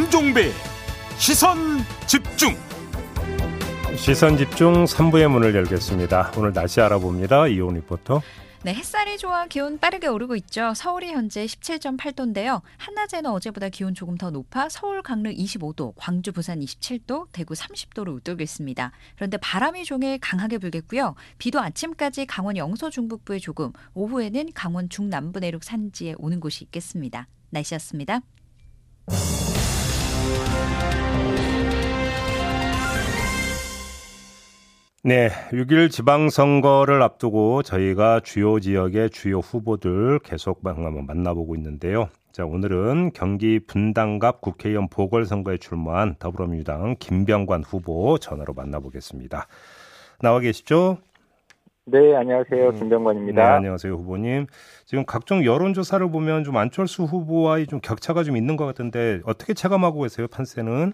김종배 시선 집중 시선 집중 3부의 문을 열겠습니다. 오늘 날씨 알아봅니다. 이온 리포터. 네, 햇살이 좋아 기온 빠르게 오르고 있죠. 서울이 현재 17.8도인데요. 한낮에는 어제보다 기온 조금 더 높아 서울 강릉 25도, 광주 부산 27도, 대구 30도로 웃돌고 있습니다. 그런데 바람이 종일 강하게 불겠고요. 비도 아침까지 강원 영서 중북부에 조금, 오후에는 강원 중남부 내륙 산지에 오는 곳이 있겠습니다. 날씨였습니다. 네, 6일 지방선거를 앞두고 저희가 주요 지역의 주요 후보들 계속 만나보고 있는데요. 자, 오늘은 경기 분당갑 국회의원 보궐선거에 출마한 더불어민주당 김병관 후보 전화로 만나보겠습니다. 나와 계시죠? 네, 안녕하세요. 음, 김병관입니다. 네, 안녕하세요, 후보님. 지금 각종 여론조사를 보면 좀 안철수 후보와의 좀 격차가 좀 있는 것 같은데 어떻게 체감하고 계세요, 판세는?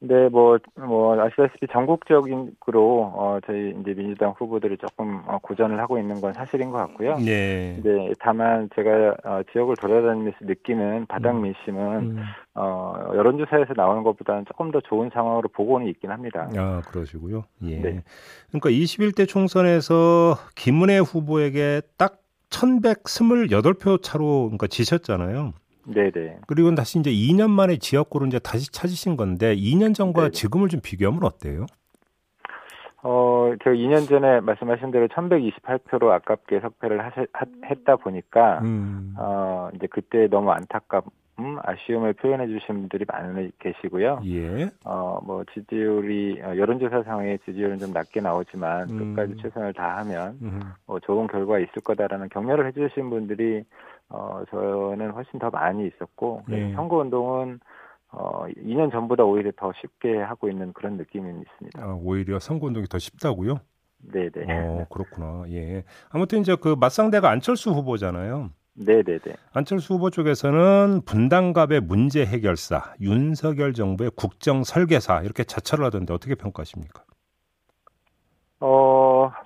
네, 뭐, 뭐, 아시다시피 전국적으로, 어, 저희 이제 민주당 후보들이 조금 어, 고전을 하고 있는 건 사실인 것 같고요. 네. 네, 다만 제가 어, 지역을 돌아다니면서 느끼는 바닥 음. 민심은, 음. 어, 여론조사에서 나오는 것보다는 조금 더 좋은 상황으로 보고는 있긴 합니다. 아, 그러시고요. 예. 네. 그러니까 21대 총선에서 김은혜 후보에게 딱 1128표 차로 그러니까 지셨잖아요. 네네. 그리고 다시 이제 2년 만에 지역구를 이제 다시 찾으신 건데 2년 전과 네네. 지금을 좀 비교하면 어때요? 어, 제가 2년 전에 말씀하신 대로 1128표로 아깝게 석패를 하시, 하, 했다 보니까, 음. 어, 이제 그때 너무 안타깝, 음, 아쉬움을 표현해 주신 분들이 많이 계시고요. 예. 어, 뭐, 지지율이, 어, 여론조사상의 지지율은 좀 낮게 나오지만, 음. 끝까지 최선을 다하면, 음. 뭐, 좋은 결과가 있을 거다라는 격려를 해 주신 분들이, 어, 저는 훨씬 더 많이 있었고, 네. 선거 운동은 어, 2년 전보다 오히려 더 쉽게 하고 있는 그런 느낌이 있습니다. 아, 오히려 선거 운동이 더 쉽다고요? 네 네. 어, 그렇구나. 예. 아무튼 이제 그 맞상대가 안철수 후보잖아요. 네네네. 안철수 후보 쪽에서는 분당갑의 문제 해결사, 윤석열 정부의 국정 설계사 이렇게 자처를 하던데 어떻게 평가하십니까?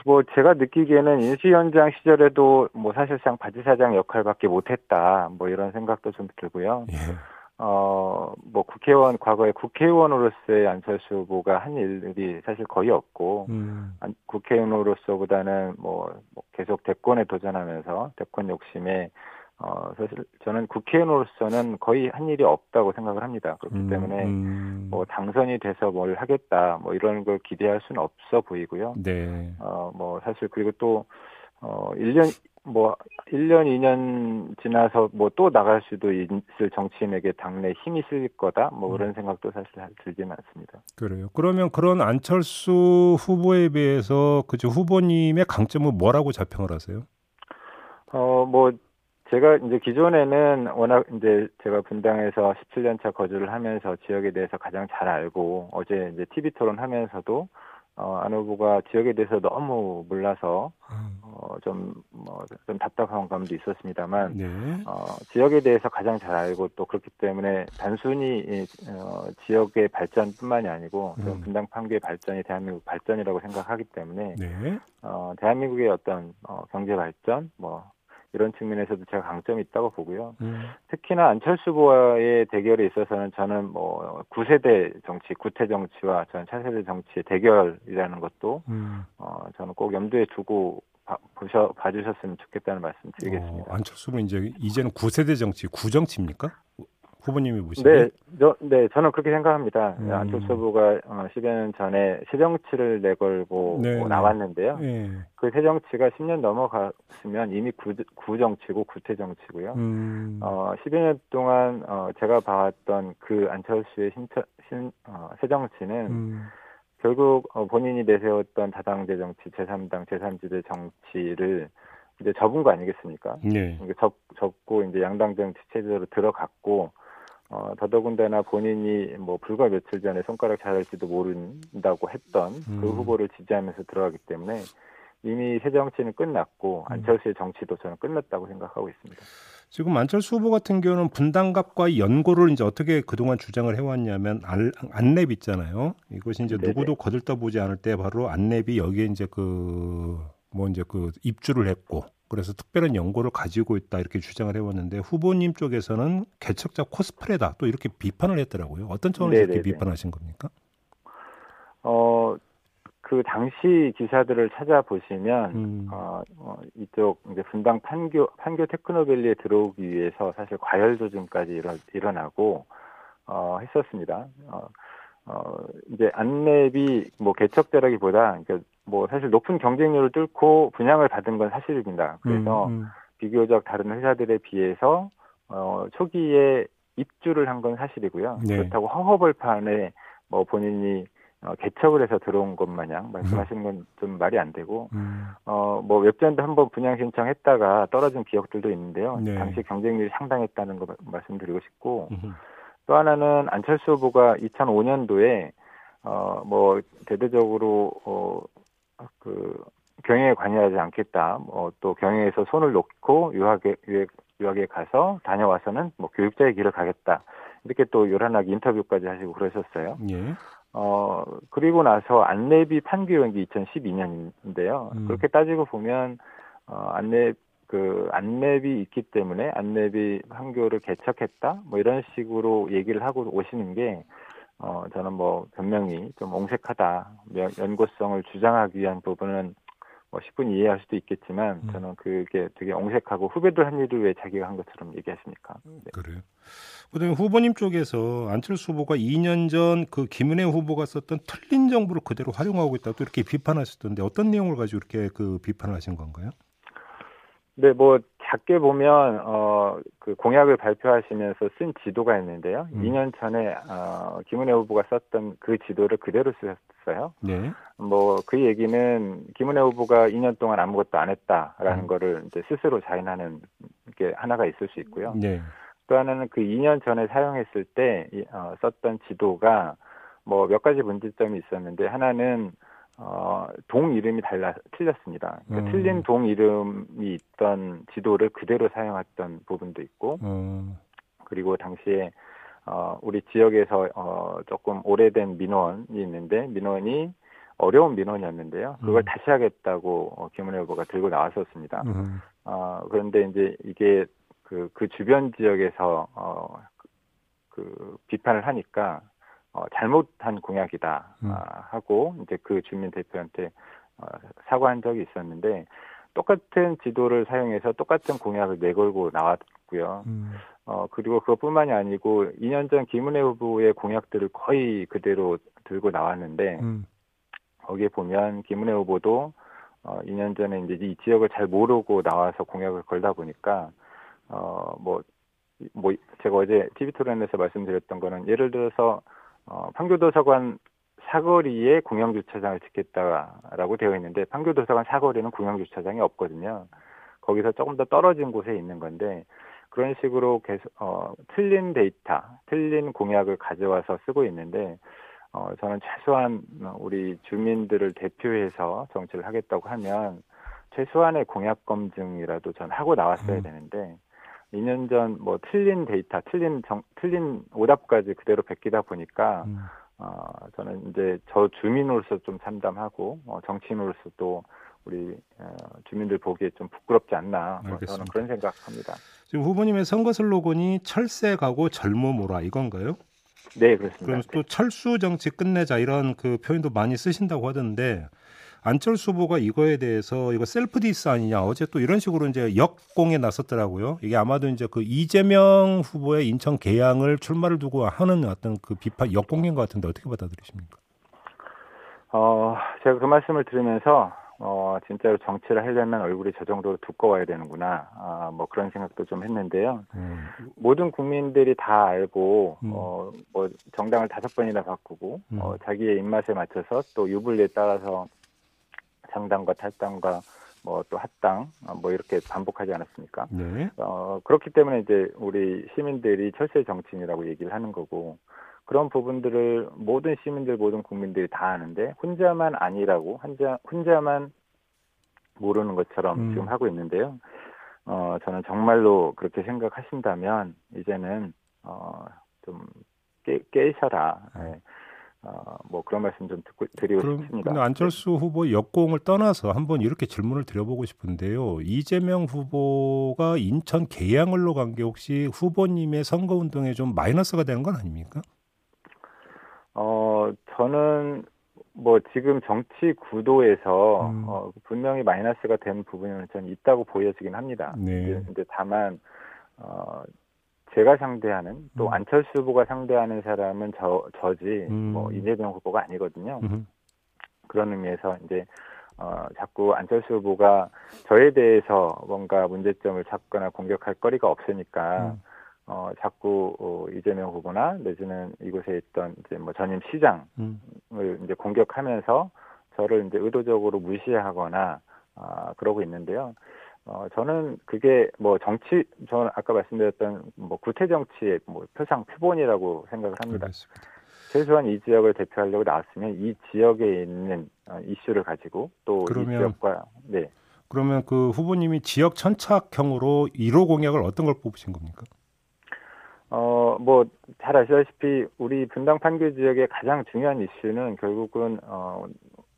어, 뭐 제가 느끼기에는 인수위원장 시절에도 뭐 사실상 바지사장 역할밖에 못했다. 뭐 이런 생각도 좀 들고요. 예. 어, 뭐 국회의원 과거에 국회의원으로서의 안철수 후보가 한 일들이 사실 거의 없고 음. 국회의원으로서보다는 뭐, 뭐 계속 대권에 도전하면서 대권 욕심에 어, 사실 저는 국회의원으로서는 거의 한 일이 없다고 생각을 합니다. 그렇기 음, 때문에 음. 뭐 당선이 돼서 뭘 하겠다 뭐 이런 걸 기대할 수는 없어 보이고요. 네. 어, 뭐 사실 그리고 또 어, 1년 뭐 1년 2년 지나서 뭐 또 나갈 수도 있을 정치인에게 당내 힘이 쓸 거다 뭐 음. 그런 생각도 사실 들지는 않습니다. 그래요. 그러면 그런 안철수 후보에 비해서 그죠 후보님의 강점은 뭐라고 자평을 하세요? 어뭐 제가 이제 기존에는 워낙 이제 제가 분당에서 17년 차 거주를 하면서 지역에 대해서 가장 잘 알고 어제 이제 TV 토론 하면서도 어, 안 후보가 지역에 대해서 너무 몰라서 음. 어, 좀, 뭐, 좀 답답한 감도 있었습니다만, 네. 어, 지역에 대해서 가장 잘 알고 또 그렇기 때문에 단순히 어, 지역의 발전뿐만이 아니고 음. 분당 판교의 발전이 대한민국 발전이라고 생각하기 때문에, 네. 어, 대한민국의 어떤 어, 경제 발전, 뭐 이런 측면에서도 제가 강점이 있다고 보고요. 음. 특히나 안철수 후보와의 대결에 있어서는 저는 뭐 9세대 정치, 구태 정치와 저는 차세대 정치의 대결이라는 것도 음. 어, 저는 꼭 염두에 두고 봐, 보셔, 봐주셨으면 좋겠다는 말씀 드리겠습니다. 어, 안철수는 이제 이제는 9세대 정치, 구정치입니까? 후보님이 보시기에 네, 저, 네, 저는 그렇게 생각합니다. 음. 안철수 후보가 어, 10여 년 전에 새정치를 내걸고 네, 뭐 나왔는데요. 네. 그 새정치가 10년 넘어갔으면 이미 구, 구정치고 구태정치고요. 음. 어, 10여 년 동안 어, 제가 봐왔던 그 안철수의 신처, 신, 어, 새정치는 음. 결국 어, 본인이 내세웠던 다당제 정치, 제3당, 제3지대 정치를 이제 접은 거 아니겠습니까? 네. 접, 접고 이제 양당 정치 체제로 들어갔고 어, 더더군다나 본인이 뭐 불과 며칠 전에 손가락 자를지도 모른다고 했던 그 음. 그 후보를 지지하면서 들어가기 때문에 이미 새 정치는 끝났고 음. 안철수의 정치도 저는 끝났다고 생각하고 있습니다. 지금 안철수 후보 같은 경우는 분당갑과 연고를 이제 어떻게 그동안 주장을 해왔냐면 안, 안랩 있잖아요. 이것이 이제 네네. 누구도 거들떠보지 않을 때 바로 안랩이 여기에 이제 그 뭐 이제 그 입주를 했고 그래서 특별한 연고를 가지고 있다 이렇게 주장을 해왔는데 후보님 쪽에서는 개척자 코스프레다 또 이렇게 비판을 했더라고요. 어떤 차원에서 네네네. 이렇게 비판하신 겁니까? 어, 그 당시 기사들을 찾아보시면 음. 어, 어, 이쪽 이제 분당 판교 판교 테크노밸리에 들어오기 위해서 사실 과열 조짐까지 일어, 일어나고 어, 했었습니다. 어, 어, 이제 안랩이 뭐 개척자라기보다 그러니까 뭐 사실 높은 경쟁률을 뚫고 분양을 받은 건 사실입니다. 그래서 음, 음. 비교적 다른 회사들에 비해서 어, 초기에 입주를 한 건 사실이고요. 네. 그렇다고 허허벌판에 뭐 본인이 어, 개척을 해서 들어온 것 마냥 말씀하시는 건 좀 말이 안 되고 음. 어, 뭐 웹전도 한번 분양 신청했다가 떨어진 기억들도 있는데요. 네. 당시 경쟁률이 상당했다는 거 마- 말씀드리고 싶고 음. 또 하나는 안철수 후보가 2005년도에 어, 뭐 대대적으로 어, 그 경영에 관여하지 않겠다. 뭐 또 경영에서 손을 놓고 유학에 유학, 유학에 가서 다녀와서는 뭐 교육자의 길을 가겠다. 이렇게 또 요란하게 인터뷰까지 하시고 그러셨어요. 예. 어, 그리고 나서 안랩이 판교 연기 2012년인데요. 음. 그렇게 따지고 보면, 어, 안랩, 그, 안랩이 있기 때문에 안랩이 판교를 개척했다? 뭐 이런 식으로 얘기를 하고 오시는 게, 어, 저는 뭐 변명이 좀 옹색하다. 연- 연고성을 주장하기 위한 부분은 뭐 10분 이해할 수도 있겠지만, 음. 저는 그게 되게 옹색하고 후배들 한 일을 왜 자기가 한 것처럼 얘기하십니까? 네. 그래요. 그다음에 후보님 쪽에서 안철수 후보가 2년 전 그 김은혜 후보가 썼던 틀린 정보를 그대로 활용하고 있다 또 이렇게 비판하셨던데 어떤 내용을 가지고 이렇게 그 비판을 하신 건가요? 네, 뭐 작게 보면 어 그 공약을 발표하시면서 쓴 지도가 있는데요. 음. 2년 전에 어 김은혜 후보가 썼던 그 지도를 그대로 쓰셨어요. 네. 뭐 그 얘기는 김은혜 후보가 2년 동안 아무것도 안 했다라는 음. 거를 이제 스스로 자인하는 게 하나가 있을 수 있고요. 네. 또 하나는 그 2년 전에 사용했을 때 이- 어, 썼던 지도가 뭐 몇 가지 문제점이 있었는데 하나는 어, 동 이름이 달라 틀렸습니다. 그러니까 음. 틀린 동 이름이 있던 지도를 그대로 사용했던 부분도 있고 어, 그리고 당시에 어, 우리 지역에서 어, 조금 오래된 민원이 있는데 민원이 어려운 민원이었는데요. 그걸 음. 다시 하겠다고 어, 김은혜 후보가 들고 나왔었습니다. 음, 어, 그런데 이제 이게 그, 그 주변 지역에서, 어, 그, 그 비판을 하니까, 어, 잘못한 공약이다, 음. 아, 하고, 이제 그 주민 대표한테, 어, 사과한 적이 있었는데, 똑같은 지도를 사용해서 똑같은 공약을 내걸고 나왔고요. 음, 어, 그리고 그것뿐만이 아니고, 2년 전 김은혜 후보의 공약들을 거의 그대로 들고 나왔는데, 음, 거기에 보면 김은혜 후보도 어 2년 전에 이제 이 지역을 잘 모르고 나와서 공약을 걸다 보니까 어뭐뭐 뭐 제가 어제 TV 토론에서 말씀드렸던 거는 예를 들어서 어 판교도서관 사거리에 공영 주차장을 짓겠다라고 되어 있는데 판교도서관 사거리는 공영 주차장이 없거든요. 거기서 조금 더 떨어진 곳에 있는 건데 그런 식으로 계속 어 틀린 데이터, 틀린 공약을 가져와서 쓰고 있는데 어, 저는 최소한 우리 주민들을 대표해서 정치를 하겠다고 하면 최소한의 공약 검증이라도 전 하고 나왔어야 음. 되는데 2년 전 뭐 틀린 데이터, 틀린 정, 틀린 오답까지 그대로 베끼다 보니까 음. 어, 저는 이제 저 주민으로서 좀 참담하고 어, 정치인으로서도 우리 어, 주민들 보기에 좀 부끄럽지 않나 뭐 저는 알겠습니다. 그런 생각합니다. 지금 후보님의 선거 슬로건이 철새 가고 젊어 모라 이건가요? 네 그렇습니다. 그럼 또 철수 정치 끝내자 이런 그 표현도 많이 쓰신다고 하던데 안철수 후보가 이거에 대해서 이거 self diss 아니냐 어제 또 이런 식으로 이제 역공에 나섰더라고요. 이게 아마도 이제 그 이재명 후보의 인천 계양을 출마를 두고 하는 어떤 그 비판 역공인 것 같은데 어떻게 받아들이십니까? 어, 제가 그 말씀을 들으면서, 어, 진짜로 정치를 하려면 얼굴이 저 정도로 두꺼워야 되는구나. 아, 뭐 그런 생각도 좀 했는데요. 음, 모든 국민들이 다 알고, 음. 어, 뭐 정당을 다섯 번이나 바꾸고, 음. 어, 자기의 입맛에 맞춰서 또 유불리에 따라서 장당과 탈당과 뭐 또 합당, 어, 뭐 이렇게 반복하지 않았습니까? 네. 어, 그렇기 때문에 이제 우리 시민들이 철새 정치인이라고 얘기를 하는 거고, 그런 부분들을 모든 시민들, 모든 국민들이 다 아는데, 혼자만 아니라고, 혼자, 혼자만 모르는 것처럼 음. 지금 하고 있는데요. 어, 저는 정말로 그렇게 생각하신다면, 이제는, 어, 좀 깨, 깨셔라. 예. 어, 뭐 그런 말씀 좀 듣고 드리고 그럼 싶습니다. 근데 안철수 후보 역공을 떠나서 한번 이렇게 질문을 드려보고 싶은데요. 이재명 후보가 인천 계양을로 간 게 혹시 후보님의 선거 운동에 좀 마이너스가 되는 건 아닙니까? 어, 저는 뭐 지금 정치 구도에서 음. 어, 분명히 마이너스가 된 부분은 전 있다고 보여지긴 합니다. 네. 이제, 이제 다만 어, 제가 상대하는 또 음. 안철수 후보가 상대하는 사람은 저 저지 음. 뭐 이재명 후보가 아니거든요. 음. 그런 의미에서 이제 어, 자꾸 안철수 후보가 저에 대해서 뭔가 문제점을 찾거나 공격할 거리가 없으니까 음. 어, 자꾸 어, 이재명 후보나 내지는 이곳에 있던 이제 뭐 전임 시장을 음. 이제 공격하면서 저를 이제 의도적으로 무시하거나 아, 그러고 있는데요. 어, 저는 그게 뭐 정치, 저는 아까 말씀드렸던 뭐 구태 정치의 뭐 표상 표본이라고 생각을 합니다. 알겠습니다. 최소한 이 지역을 대표하려고 나왔으면 이 지역에 있는 어, 이슈를 가지고 또 이 지역과 네. 그러면 그 후보님이 지역 천착형으로 1호 공약을 어떤 걸 뽑으신 겁니까? 어, 뭐, 잘 아시다시피, 우리 분당 판교 지역의 가장 중요한 이슈는 결국은, 어,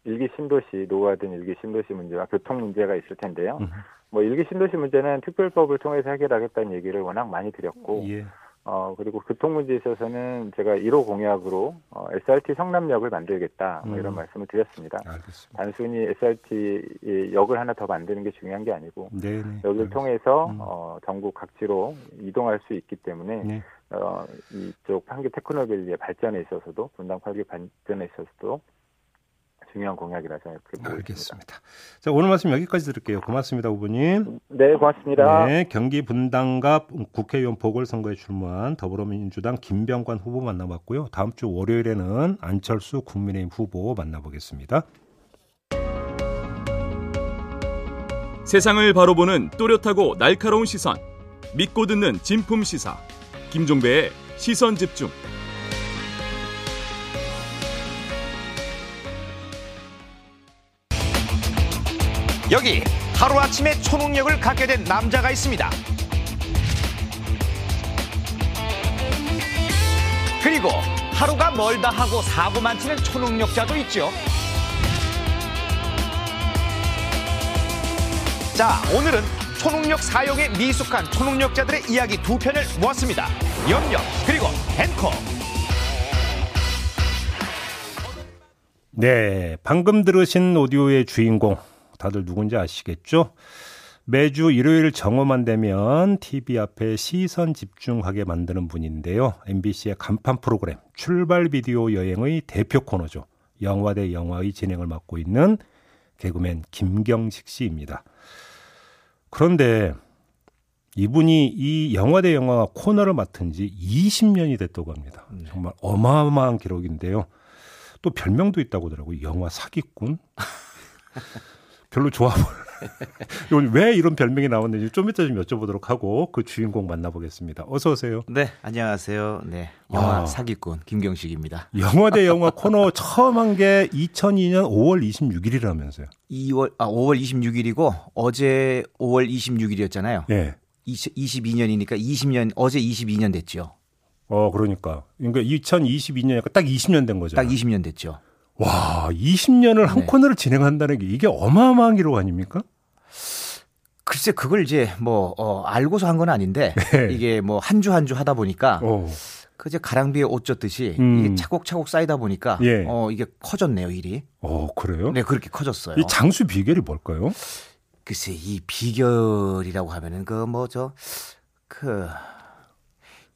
일기 신도시, 노후화된 일기 신도시 문제와 교통 문제가 있을 텐데요. 음. 뭐, 일기 신도시 문제는 특별법을 통해서 해결하겠다는 얘기를 워낙 많이 드렸고, 예. 어, 그리고 교통 문제에 있어서는 제가 1호 공약으로, 어, SRT 성남역을 만들겠다, 뭐 이런 음. 말씀을 드렸습니다. 알겠습니다. 단순히 SRT 역을 하나 더 만드는 게 중요한 게 아니고, 네네. 여기를 알겠습니다. 통해서, 음. 어, 전국 각지로 이동할 수 있기 때문에, 네. 어, 이쪽 판교 테크노밸리의 발전에 있어서도 분당 팔교 발전에 있어서도 중요한 공약이라서 있습니다. 알겠습니다. 자, 오늘 말씀 여기까지 들을게요. 고맙습니다, 후보님. 네, 고맙습니다. 네, 경기 분당갑 국회의원 보궐선거에 출마한 더불어민주당 김병관 후보 만나봤고요. 다음 주 월요일에는 안철수 국민의힘 후보 만나보겠습니다. 세상을 바로 보는 또렷하고 날카로운 시선 믿고 듣는 진품 시사 김종배의 시선 집중 여기 하루아침에 초능력을 갖게 된 남자가 있습니다. 그리고 하루가 멀다 하고 사고만 치는 초능력자도 있죠. 자, 오늘은 초능력 사용에 미숙한 초능력자들의 이야기 두 편을 모았습니다. 염력 그리고 벤커. 네, 방금 들으신 오디오의 주인공 다들 누군지 아시겠죠? 매주 일요일 정오만 되면 TV 앞에 시선 집중하게 만드는 분인데요. MBC의 간판 프로그램 출발 비디오 여행의 대표 코너죠. 영화 대 영화의 진행을 맡고 있는 개그맨 김경식 씨입니다. 그런데 이분이 이 영화 대 영화 코너를 맡은 지 20년이 됐다고 합니다. 정말 어마어마한 기록인데요. 또 별명도 있다고 하더라고요. 영화 사기꾼. 별로 좋아 보여요. 왜 이런 별명이 나왔는지 좀 이따 좀 여쭤보도록 하고 그 주인공 만나보겠습니다. 어서 오세요. 네, 안녕하세요. 네, 영화 아. 사기꾼 김경식입니다. 영화 대 영화 코너 처음 한 게 2002년 5월 26일이라면서요. 2월 아 5월 26일이고 어제 5월 26일이었잖아요. 예. 22년이니까 20년 어제 22년 됐죠. 어, 그러니까. 그러니까 2022년이니까 딱 20년 된 거죠. 딱 20년 됐죠. 와, 20년을 한 네. 코너를 진행한다는 게 이게 어마어마한 기록 아닙니까? 글쎄 그걸 이제 뭐 어, 알고서 한 건 아닌데 네. 이게 뭐 한 주 한 주 하다 보니까 어. 그제 가랑비에 옷 젖듯이 음. 이게 차곡차곡 쌓이다 보니까 예. 어 이게 커졌네요 일이. 어, 그래요? 네 그렇게 커졌어요. 이 장수 비결이 뭘까요? 글쎄 이 비결이라고 하면은 그 뭐 저그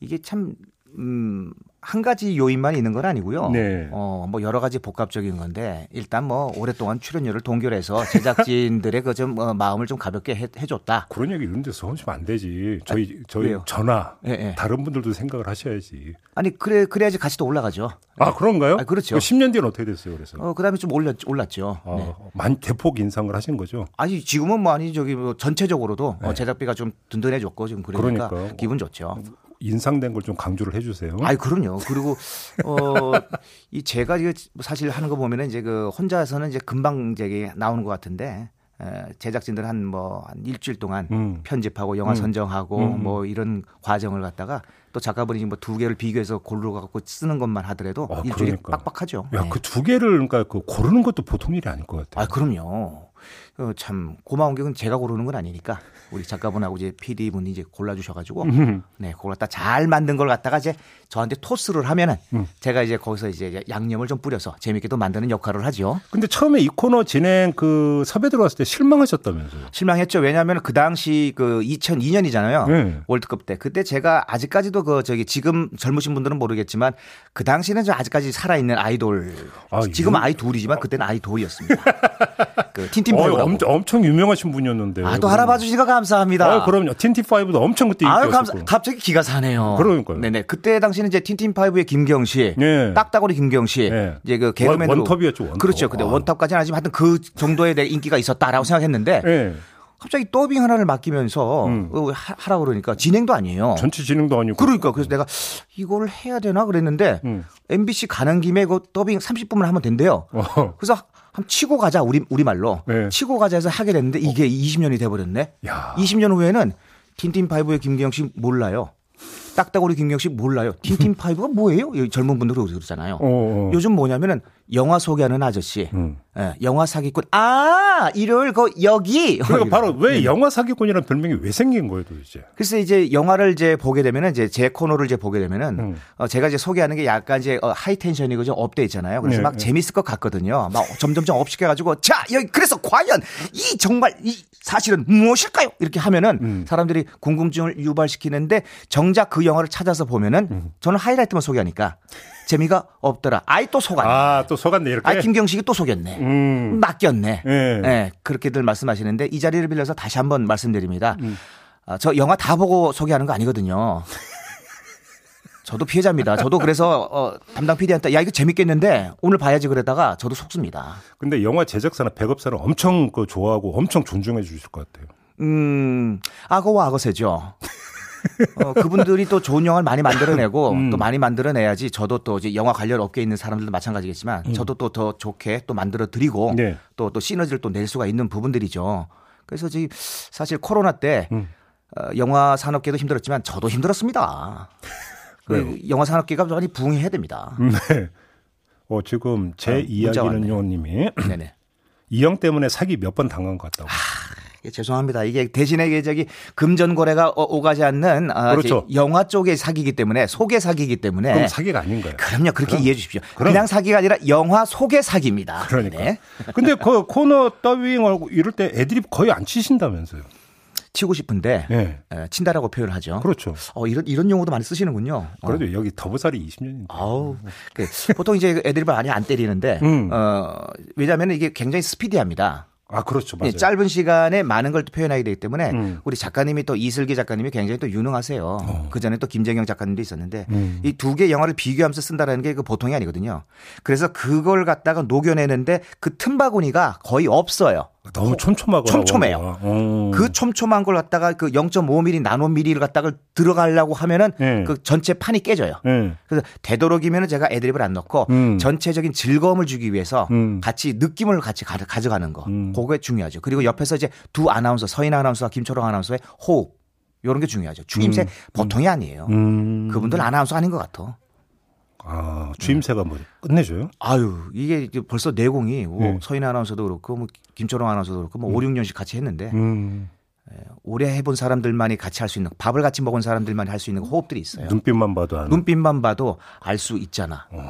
이게 참 음, 한 가지 요인만 있는 건 아니고요. 네. 어, 뭐 여러 가지 복합적인 건데 일단 뭐 오랫동안 출연료를 동결해서 제작진들의 그 좀 어, 마음을 좀 가볍게 해, 해줬다. 그런 얘기 이런 데서 하시면 안 되지. 저희 저희 아, 왜요? 전화 예, 예. 다른 분들도 생각을 하셔야지. 아니 그래 그래야지 가치도 올라가죠. 아 그런가요? 아, 그렇죠. 10년 뒤는 어떻게 됐어요? 그래서 어 그다음에 좀 올랐 올랐죠. 아, 네. 만 대폭 인상을 하신 거죠. 아니 지금은 뭐 아니 저기 뭐 전체적으로도 어, 네. 제작비가 좀 든든해졌고 지금 그러니까 그러니까요. 기분 좋죠. 인상된 걸 좀 강조를 해주세요. 아이 그럼요. 그리고 어이 제가 사실 하는 거 보면은 이제 그 혼자서는 이제 금방 이제 나오는 것 같은데 에, 제작진들 한 뭐한 일주일 동안 음. 편집하고 영화 음. 선정하고 음. 뭐 이런 과정을 갖다가 또또 작가분이 뭐 두 개를 비교해서 고르러 갖고 쓰는 것만 하더라도 아, 일주일이 그러니까. 빡빡하죠. 야, 네. 그두 개를 그러니까 그 고르는 것도 보통 일이 아닐 것 같아요. 아, 그럼요. 어, 참 고마운 게 제가 고르는 건 아니니까 우리 작가분하고 이제 PD 분이 이제 골라주셔가지고 음. 네 갖다 잘 만든 걸 갖다가 이제 저한테 토스를 하면은 음. 제가 이제 거기서 이제 양념을 좀 뿌려서 재밌게 또 만드는 역할을 하죠. 근데 처음에 이 코너 진행 그 섭외 들어왔을 때 실망하셨다면서요? 실망했죠. 왜냐하면 그 당시 그 2002년이잖아요. 네. 월드컵 때 그때 제가 아직까지도 그 저기 지금 젊으신 분들은 모르겠지만 그 당시는 저 아직까지 살아있는 아이돌 아, 지금은 유- 아이돌이지만 그때는 아이돌이었습니다. 그 틴틴 어, 파이브라고. 엄청, 엄청 유명하신 분이었는데. 아, 또 알아봐 주시니까 감사합니다. 아, 그럼요. 틴틴파이브도 엄청 그때 아유, 인기였었고. 감사, 갑자기 기가 사네요. 그러니까요. 네네. 그때 당시는 이제 틴틴파이브의 김경식 씨, 예. 딱따구리 김경식 씨, 예. 이제 그 개그맨으로. 원- 원톱이었죠, 원톱. 그렇죠. 근데 아. 원톱까지는 아니지만 하여튼 그 정도의 내 인기가 있었다라고 생각했는데 예. 갑자기 더빙 하나를 맡기면서 음. 어, 하- 하라고 그러니까 진행도 아니에요. 전체 진행도 아니고. 그러니까 그래서 내가 이걸 해야 되나 그랬는데 음. MBC 가는 김에 그 더빙 30분만 하면 된대요. 어. 그래서 한번 치고 가자 우리 우리 말로 네. 치고 가자 해서 하게 됐는데 이게 20년이 돼 버렸네. 야. 20년 후에는 틴틴 파이브의 김경식 씨 몰라요. 딱따구리 김경식 씨 몰라요. 틴틴 파이브가 뭐예요? 이 젊은 분들이 그러잖아요. 어, 어. 요즘 뭐냐면은 영화 소개하는 아저씨, 음. 예, 영화 사기꾼. 아 일요일 그 여기. 그러니까 바로 네. 왜 영화 사기꾼이라는 별명이 왜 생긴 거예요, 도대체? 글쎄 이제 영화를 이제 보게 되면은 이제 제 코너를 이제 보게 되면은 음. 어, 제가 이제 소개하는 게 약간 이제 어, high tension이고 좀 up돼 있잖아요. 그래서 네, 막 네. 재밌을 것 같거든요. 막 점점점 up시켜가지고 자 여기 그래서 과연 이 정말 이 사실은 무엇일까요? 이렇게 하면은 음. 사람들이 궁금증을 유발시키는데 정작 그 영화를 찾아서 보면은 음. 저는 하이라이트만 소개하니까 재미가 없더라. 아이 또 속았네. 아, 또 속았네, 이렇게. 아이 김경식이 또 속였네. 음. 맡겼네. 예. 예, 그렇게들 말씀하시는데 이 자리를 빌려서 다시 한번 말씀드립니다. 음. 아, 저 영화 다 보고 소개하는 거 아니거든요. 저도 피해자입니다. 저도 그래서 어, 담당 PD한테 야 이거 재밌겠는데 오늘 봐야지 그랬다가 저도 속습니다. 근데 영화 제작사나 배급사는 엄청 그 좋아하고 엄청 존중해 주실 것 같아요. 음, 악어와 악어새죠. 어, 그분들이 또 좋은 영화를 많이 만들어내고 음. 또 많이 만들어내야지 저도 또 이제 영화 관련 업계에 있는 사람들도 마찬가지겠지만 저도 또 더 좋게 또 만들어 드리고 음. 네. 또 또 시너지를 또 낼 수가 있는 부분들이죠. 그래서 지금 사실 코로나 때 음. 어, 영화 산업계도 힘들었지만 저도 힘들었습니다. 그? 영화 산업계가 많이 부흥해야 됩니다. 네. 어, 지금 제 어, 문자 이야기는요, 왔네요. 님이 네네. 이형 때문에 사기 몇 번 당한 것 같다고. 예, 죄송합니다. 이게 대신에 이게 저기 금전 거래가 어- 오가지 않는 아, 그렇죠. 영화 쪽의 사기이기 때문에 소개 사기이기 때문에 그럼 사기가 아닌 거예요. 그럼요. 그렇게 그럼- 이해해 주십시오. 그럼- 그냥 사기가 아니라 영화 소개 사기입니다. 그러니까. 네. 근데 그 코너 더빙하고 이럴 때 애드립 거의 안 치신다면서요. 치고 싶은데 네. 에, 친다라고 표현을 하죠. 그렇죠. 어, 이런 이런 용어도 많이 쓰시는군요. 어. 그래도 여기 더부살이 20년인데. 아우, 그, 보통 이제 애들이 많이 안 때리는데, 음. 어, 왜냐하면 이게 굉장히 스피디합니다. 아, 그렇죠. 예, 맞아요. 짧은 시간에 많은 걸 또 표현하게 되기 때문에 음. 우리 작가님이 또 이슬기 작가님이 굉장히 또 유능하세요. 그 전에 또 김재경 작가님도 있었는데 어. 음. 이두 개 영화를 비교하면서 쓴다라는 게 그 보통이 아니거든요. 그래서 그걸 갖다가 녹여내는데 그 틈바구니가 거의 없어요. 너무 촘촘하고 촘촘해요. 음. 그 촘촘한 걸 갖다가 그 0.5mm 나노미리를 갖다가 들어가려고 하면은 예. 그 전체 판이 깨져요. 예. 그래서 되도록이면 제가 애드립을 안 넣고 음. 전체적인 즐거움을 주기 위해서 음. 같이 느낌을 같이 가, 져가는 거. 음. 그게 중요하죠. 그리고 옆에서 이제 두 아나운서 서인 아나운서와 김초롱 아나운서의 호흡 이런 게 중요하죠. 추임새 음. 보통이 아니에요. 음. 그분들 아나운서 아닌 것 같아. 아, 주임새가 뭐 끝내줘요? 아유 이게 벌써 내공이 뭐 네. 서인 아나운서도 그렇고 뭐 김초롱 아나운서도 그렇고 뭐 5, 6년씩 같이 했는데 음. 오래 해본 사람들만이 같이 할 수 있는 밥을 같이 먹은 사람들만이 할 수 있는 호흡들이 있어요. 눈빛만 봐도 아는. 눈빛만 봐도 알 수 있잖아. 네네.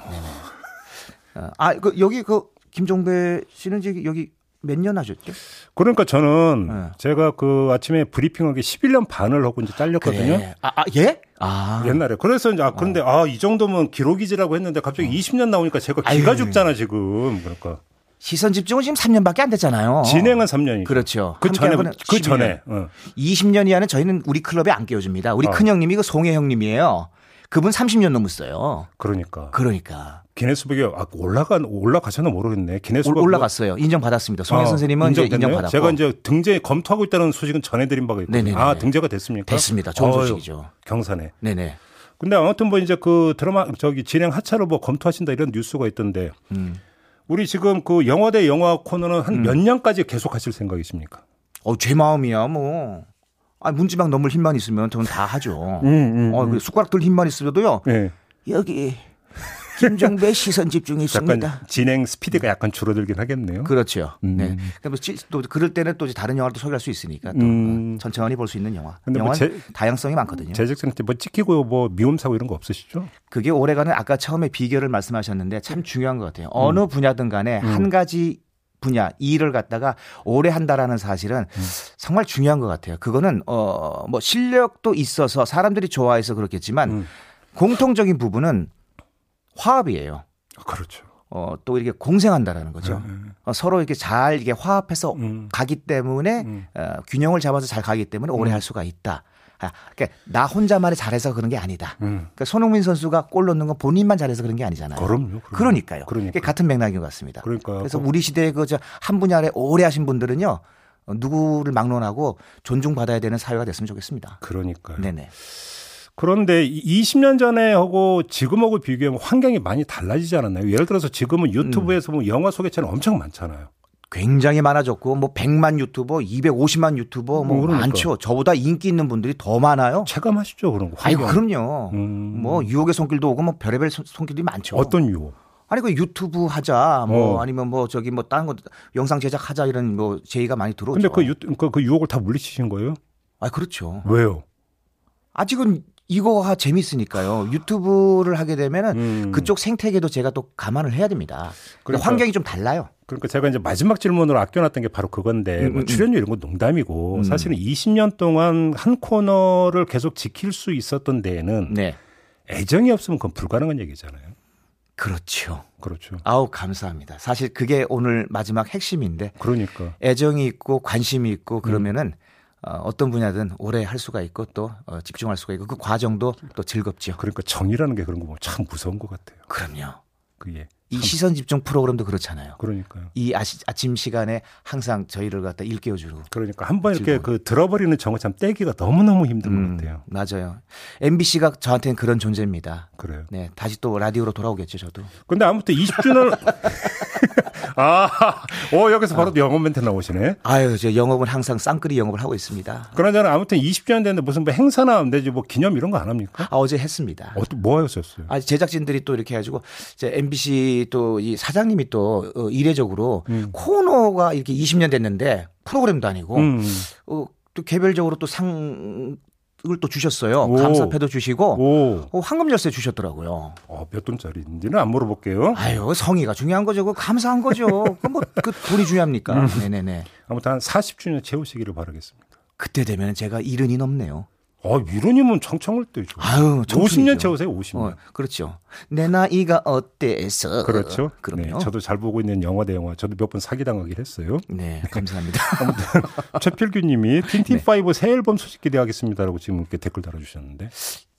어, 아, 그 여기 그 김종배 씨는 여기 몇 년 하셨죠? 그러니까 저는 네. 제가 그 아침에 브리핑하기 11년 반을 하고 이제 잘렸거든요. 그래. 아, 아, 예? 아. 옛날에. 그래서 이제 아 그런데 아이 정도면 기록이지라고 했는데 갑자기 20년 나오니까 제가 기가 어. 아유. 죽잖아 지금. 그러니까 시선 집중은 지금 3년밖에 안 됐잖아요. 진행은 3년이죠. 그렇죠. 그 전에 그 12년. 전에. 어. 20년 이하는 저희는 우리 클럽에 안 끼워줍니다. 우리 어. 큰 형님이 그 송혜 형님이에요. 그분 30년 넘었어요. 그러니까 그러니까 기네스북에 아, 올라간 올라가셨나 모르겠네. 기네스북 올- 올라갔어요. 인정받았습니다. 송혜 어, 선생님은 이제 인정됐나요? 인정받았고 제가 이제 등재 검토하고 있다는 소식은 전해드린 바가 있거든요. 아 등재가 됐습니까? 됐습니다. 좋은 어휴, 소식이죠. 경사네. 네네. 근데 아무튼 뭐 이제 그 드라마 저기 진행 하차로 뭐 검토하신다 이런 뉴스가 있던데 음. 우리 지금 그 영화 대 영화 코너는 한몇 년까지 계속 하실 생각이십니까? 어, 제 마음이야, 뭐. 아, 문지방 넘을 힘만 있으면 저는 다 하죠. 음, 음, 어, 음. 그 숟가락 들 힘만 있어도요. 네. 여기 김종배 시선 집중이 있습니다. 진행 스피드가 약간 줄어들긴 하겠네요. 그렇죠. 음. 네. 그럼 또 그럴 때는 또 다른 영화를 또 소개할 수 있으니까 또 음. 어, 천천히 볼 수 있는 영화. 뭐 영화 는 제- 다양성이 많거든요. 제작진한테 뭐 찍히고 뭐 미움 사고 이런 거 없으시죠? 그게 올해가는 아까 처음에 비결을 말씀하셨는데 참 중요한 것 같아요. 어느 음. 분야든 간에 한 가지 분야 일을 갖다가 오래 한다라는 사실은 음. 정말 중요한 것 같아요. 그거는 어 뭐 실력도 있어서 사람들이 좋아해서 그렇겠지만 음. 공통적인 부분은 화합이에요. 그렇죠. 어, 또 이렇게 공생한다라는 거죠. 어, 서로 이렇게 잘 이게 화합해서 음. 가기 때문에 음. 어, 균형을 잡아서 잘 가기 때문에 오래 할 수가 있다. 아, 그러니까 나 혼자만이 잘해서 그런 게 아니다. 음. 그러니까 손흥민 선수가 골 넣는 건 본인만 잘해서 그런 게 아니잖아요. 그럼요. 그럼요. 그러니까요. 그러니까. 같은 맥락인 것 같습니다. 그러니까요. 그래서 우리 시대에 그저한 분야에 오래 하신 분들은요. 어, 누구를 막론하고 존중받아야 되는 사회가 됐으면 좋겠습니다. 그러니까요. 네네. 그런데 이 20년 전에 하고 지금하고 비교하면 환경이 많이 달라지지 않았나요? 예를 들어서 지금은 유튜브에서 뭐 영화 소개 채널 엄청 많잖아요. 굉장히 많아졌고 뭐 100만 유튜버, 250만 유튜버 뭐뭐 그러니까. 많죠. 저보다 인기 있는 분들이 더 많아요. 체감하시죠 그런 거. 환경. 그럼요. 음. 뭐 유혹의 손길도 오고 뭐 별의별 손- 손길이 많죠. 어떤 유혹? 아니 그 유튜브 하자 뭐 어. 아니면 뭐 저기 뭐 다른 거 영상 제작 하자 이런 뭐 제의가 많이 들어오죠. 근데 그, 유, 그, 그 유혹을 다 물리치신 거예요? 아 그렇죠. 왜요? 아직은 이거가 재밌으니까요. 유튜브를 하게 되면은 음. 그쪽 생태계도 제가 또 감안을 해야 됩니다. 그러니까 환경이 좀 달라요. 그러니까 제가 이제 마지막 질문으로 아껴놨던 게 바로 그건데 음, 뭐 음, 출연료 이런 건 농담이고 음. 사실은 20년 동안 한 코너를 계속 지킬 수 있었던 데에는 네. 애정이 없으면 그건 불가능한 얘기잖아요. 그렇죠. 그렇죠. 아우 감사합니다. 사실 그게 오늘 마지막 핵심인데 그러니까 애정이 있고 관심이 음. 있고 그러면은 어, 어떤 분야든 오래 할 수가 있고 또 어, 집중할 수가 있고 그 과정도 또 즐겁죠. 그러니까 정이라는 게 그런 거 보면 참 무서운 것 같아요. 그럼요. 그게 이 참- 시선 집중 프로그램도 그렇잖아요. 그러니까요. 이 아시, 아침 시간에 항상 저희를 갖다 일깨워 주고. 그러니까 한 번 이렇게 즐거워요. 그 들어버리는 정을 참 떼기가 너무 너무 힘든 음, 것 같아요. 맞아요. MBC가 저한테는 그런 존재입니다. 그래요. 네, 다시 또 라디오로 돌아오겠죠, 저도. 근데 아무튼 20주년 아, 어 여기서 바로 영업 멘트 나오시네. 아유, 저 영업은 항상 쌍끌이 영업을 하고 있습니다. 그러나 아무튼 20주년 됐는데 무슨 뭐 행사나 내지 뭐 기념 이런 거 안 합니까? 아, 어제 했습니다. 어떤 뭐 하셨어요? 아, 제작진들이 또 이렇게 해가지고 이제 MBC 또 이 사장님이 또 어, 이례적으로 코너가 이렇게 20년 됐는데 프로그램도 아니고 음. 어, 또 개별적으로 또 상 을또 주셨어요. 오. 감사패도 주시고 오, 어, 황금 열쇠 주셨더라고요. 어, 몇 돈짜리인지는 안 물어볼게요. 아유 성의가 중요한 거죠. 그 감사한 거죠. 그뭐그 돈이 중요합니까? 음. 네네네. 아무튼 한 40주년 채우시기를 바라겠습니다. 그때 되면 제가 이른이 넘네요. 어, 이런이면 청청을 뜨죠. 아유, 50년 청춘이죠. 채우세요, 50년. 어, 그렇죠. 내 나이가 어때서? 그렇죠. 그럼요. 네, 저도 잘 보고 있는 영화 대 영화. 저도 몇 번 사기당하긴 했어요. 네, 감사합니다. 최필규 님이 네. 틴틴5 새 앨범 소식 기대하겠습니다라고 지금 이렇게 댓글 달아주셨는데.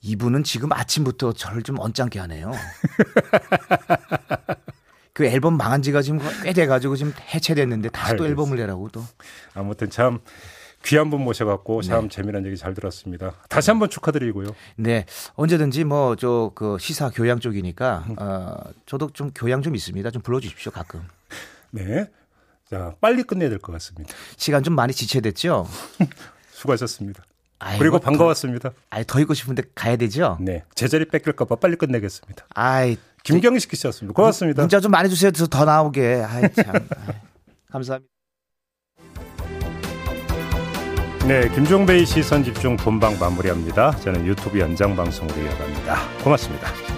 이분은 지금 아침부터 저를 좀 언짢게 하네요. 그 앨범 망한 지가 지금 꽤 돼가지고 지금 해체됐는데 다시 또. 앨범을 내라고 또. 아무튼 참 귀한 분 모셔갖고 참 네. 재미난 얘기 잘 들었습니다. 다시 한번 축하드리고요. 네, 언제든지 뭐 저 그 시사 교양 쪽이니까 음. 어 저도 좀 교양 좀 있습니다. 좀 불러주십시오 가끔. 네. 자, 빨리 끝내야 될 것 같습니다. 시간 좀 많이 지체됐죠. 수고하셨습니다. 아이고, 그리고 더- 반가웠습니다. 아이 더 있고 싶은데 가야 되죠. 네. 제자리 뺏길까봐 빨리 끝내겠습니다. 아이 김경식 씨였습니다. 고맙습니다. 문자 좀 많이 주세요. 더, 더 나오게. 아이 참. 아이, 감사합니다. 네, 김종배의 시선 집중 본방 마무리합니다. 저는 유튜브 연장 방송으로 이어갑니다. 고맙습니다.